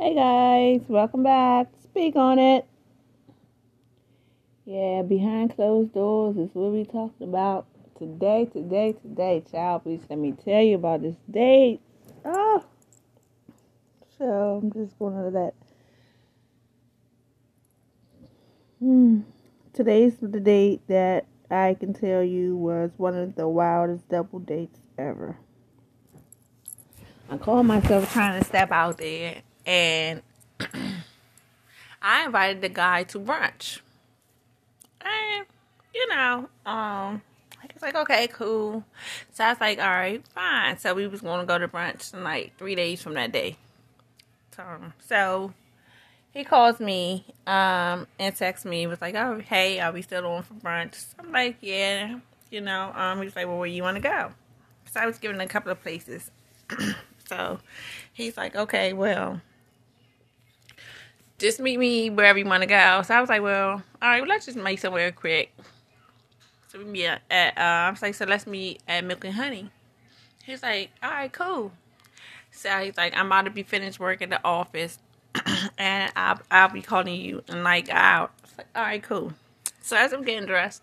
Hey guys, welcome back. Speak on it. Yeah, behind closed doors is what we talking about today, today, today. Child, please let me tell you about this date. Oh, so I'm just going to let. Hmm. Today's the date that I can tell you was one of the wildest double dates ever. I call myself trying to step out there and I invited the guy to brunch. And you know, um he's like, okay, cool. So I was like, all right, fine. So we was gonna go to brunch like three days from that day. So, so he calls me um and texts me. He was like, oh hey, are we still on for brunch? I'm like, yeah. You know, um he's like, well, where you want to go? So I was giving a couple of places. so he's like, okay, well, just meet me wherever you want to go. So I was like, well, all right, well, let's just meet somewhere quick. So we meet at, uh, I was like, so let's meet at Milk and Honey. He's like, all right, cool. So he's like, I'm about to be finished work at the office, and I'll, I'll be calling you in like out. Like, all right, cool. So as I'm getting dressed,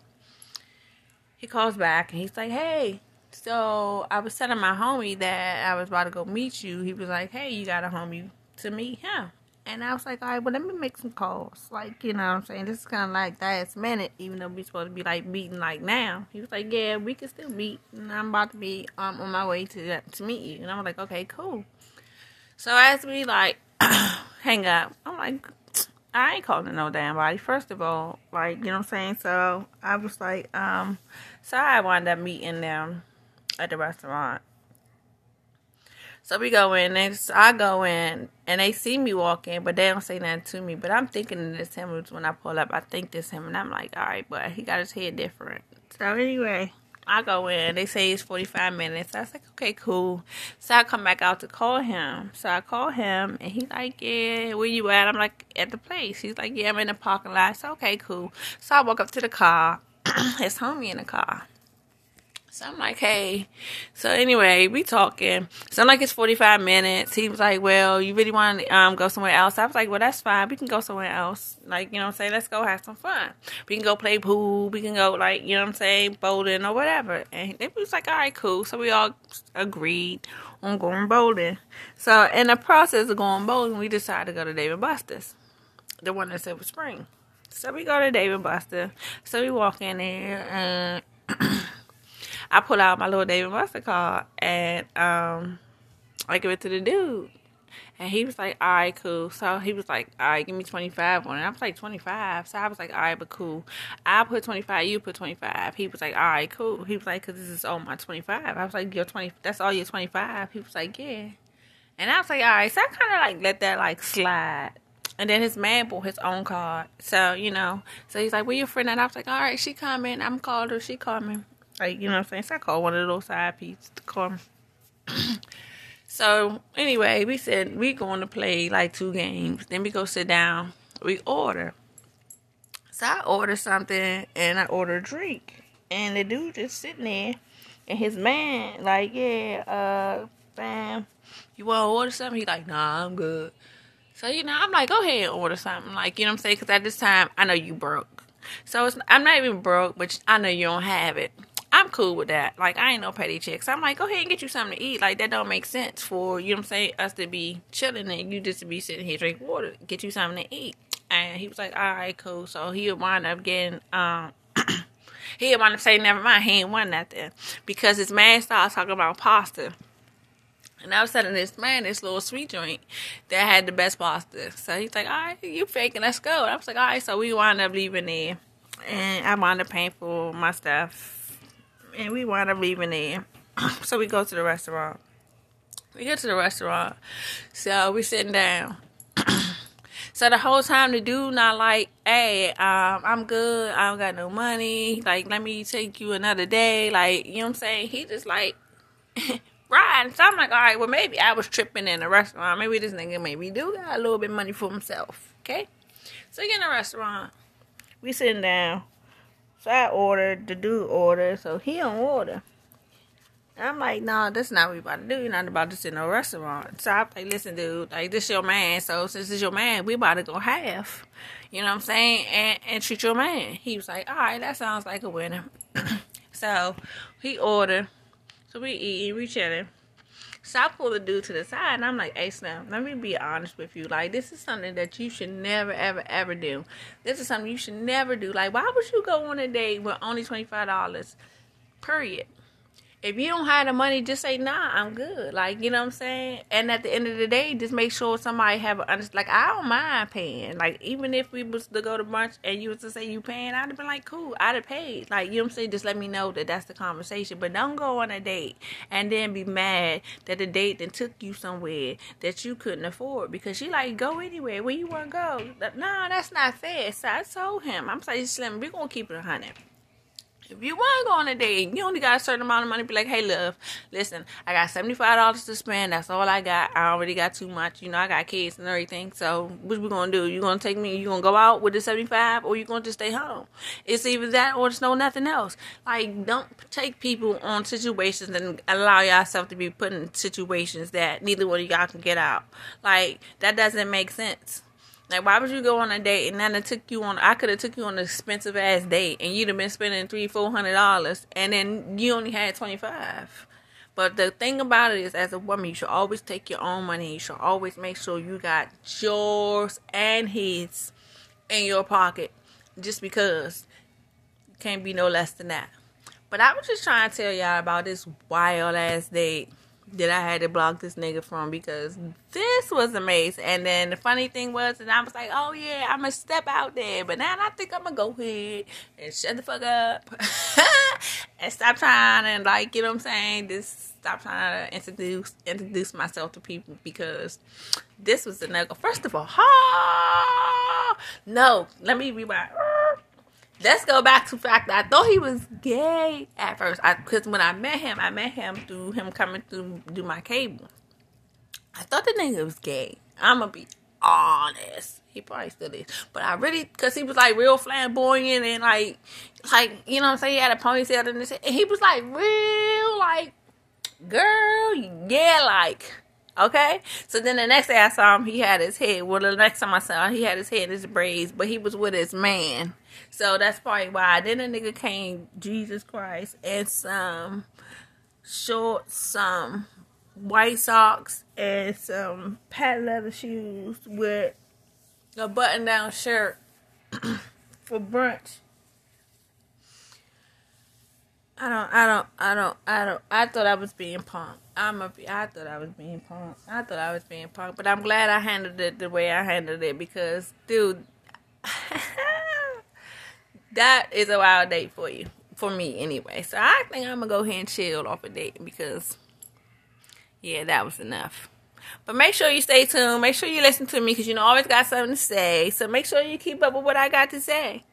he calls back and he's like, hey. So I was telling my homie that I was about to go meet you. He was like, hey, you got a homie to meet him. And I was like, all right, well, let me make some calls. Like, you know what I'm saying? This is kind of like last minute, even though we're supposed to be like meeting like now. He was like, yeah, we can still meet. And I'm about to be um, on my way to to meet you. And I'm like, okay, cool. So as we like hang up, I'm like, I ain't calling no damn body. First of all, like, you know what I'm saying? So I was like, um, so I wound up meeting them at the restaurant. So we go in, and I go in, and they see me walk in, but they don't say nothing to me. But I'm thinking this him when I pull up. I think this him, and I'm like, all right, but he got his head different. So anyway, I go in. They say it's 45 minutes. I was like, okay, cool. So I come back out to call him. So I call him, and he's like, yeah, where you at? I'm like, at the place. He's like, yeah, I'm in the parking lot. So okay, cool. So I walk up to the car. his homie in the car. So I'm like, hey. So anyway, we talking. So I'm like, it's 45 minutes. He was like, well, you really want to um, go somewhere else? I was like, well, that's fine. We can go somewhere else. Like, you know what I'm saying? Let's go have some fun. We can go play pool. We can go, like, you know what I'm saying, bowling or whatever. And he was like, all right, cool. So we all agreed on going bowling. So in the process of going bowling, we decided to go to David & Buster's, the one in Silver Spring. So we go to David & Buster. So we walk in there and I pull out my little David Buster card and um, I give it to the dude. And he was like, all right, cool. So he was like, all right, give me 25 on it. I was like, 25. So I was like, all right, but cool. I put 25, you put 25. He was like, all right, cool. He was like, because this is all my 25. I was like, your 20, that's all your 25. He was like, yeah. And I was like, all right. So I kind of like let that like slide. And then his man bought his own card. So, you know, so he's like, where your friend at? I was like, all right, she coming. I'm called her. She coming. Like, you know what I'm saying? So I called one of those side pieces to come. so anyway, we said we going to play like two games. Then we go sit down. We order. So I order something and I order a drink. And the dude just sitting there and his man, like, yeah, uh, fam, you want to order something? He like, nah, I'm good. So, you know, I'm like, go ahead and order something. Like, you know what I'm saying? Because at this time, I know you broke. So I'm not even broke, but I know you don't have it. I'm cool with that. Like I ain't no petty chicks. I'm like, go ahead and get you something to eat. Like that don't make sense for you know what I'm saying, us to be chilling and you just to be sitting here drinking water. Get you something to eat. And he was like, All right, cool. So he would wind up getting um he would wind up saying, Never mind, he ain't want nothing. Because his man started talking about pasta. And I was telling this man, this little sweet joint that had the best pasta. So he's like, All right, you faking, let's go. And I was like, All right, so we wind up leaving there. And I wound up paying for my stuff and we wind up leaving there. so we go to the restaurant. We get to the restaurant. So we sitting down. so the whole time the dude not like, hey, um, I'm good. I don't got no money. Like, let me take you another day. Like, you know what I'm saying? He just like riding. So I'm like, all right, well maybe I was tripping in the restaurant. Maybe this nigga maybe do got a little bit money for himself. Okay? So get in the restaurant. We sitting down. So I ordered, the dude ordered, so he don't order. I'm like, no, that's not what we about to do. You're not about to sit in a restaurant. So I'm like, listen, dude, like this your man. So since it's your man, we about to go half. You know what I'm saying? And and treat your man. He was like, all right, that sounds like a winner. so he ordered. So we eat, we chilling. So I pull the dude to the side and I'm like, hey Slim, let me be honest with you. Like this is something that you should never, ever, ever do. This is something you should never do. Like why would you go on a date with only twenty five dollars? Period if you don't have the money, just say nah, I'm good. Like you know what I'm saying. And at the end of the day, just make sure somebody have a like I don't mind paying. Like even if we was to go to brunch and you was to say you paying, I'd have been like cool, I'd have paid. Like you know what I'm saying. Just let me know that that's the conversation. But don't go on a date and then be mad that the date then took you somewhere that you couldn't afford because she like go anywhere where you want to go. Nah, that's not fair. So I told him, I'm saying Slim, we gonna keep it a hundred. If you want to go on a date, you only got a certain amount of money. Be like, hey, love, listen, I got seventy five dollars to spend. That's all I got. I already got too much. You know, I got kids and everything. So what we gonna do? You gonna take me? You gonna go out with the seventy five, or you gonna just stay home? It's either that or it's no nothing else. Like, don't take people on situations and allow yourself to be put in situations that neither one of y'all can get out. Like that doesn't make sense. Like, why would you go on a date and then it took you on? I could have took you on an expensive ass date, and you'd have been spending three, four hundred dollars, and then you only had twenty five. But the thing about it is, as a woman, you should always take your own money. You should always make sure you got yours and his in your pocket, just because can't be no less than that. But I was just trying to tell y'all about this wild ass date that I had to block this nigga from because this was a amazing. And then the funny thing was, and I was like, oh yeah, I'm gonna step out there, but now I think I'm gonna go ahead and shut the fuck up and stop trying and like, you know what I'm saying? Just stop trying to introduce introduce myself to people because this was the nigga. First of all, ha, no, let me rewind let's go back to fact that I thought he was gay at first. Because when I met him, I met him through him coming through do my cable. I thought the nigga was gay. I'm gonna be honest. He probably still is, but I really because he was like real flamboyant and like, like you know what I'm saying. He had a ponytail and, this, and he was like real like, girl, yeah, like Okay. So then the next day I saw him, he had his head. Well, the next time I saw him, he had his head in his braids, but he was with his man. So that's probably why. Then the nigga came, Jesus Christ, and some shorts, some white socks and some patent leather shoes with a button down shirt for brunch. I don't, I don't, I don't, I don't. I thought I was being punk. I'm a. I thought I was being punk. I thought I was being punk, but I'm glad I handled it the way I handled it because, dude, that is a wild date for you, for me anyway. So I think I'm gonna go ahead and chill off a date because, yeah, that was enough. But make sure you stay tuned. Make sure you listen to me because you know I always got something to say. So make sure you keep up with what I got to say.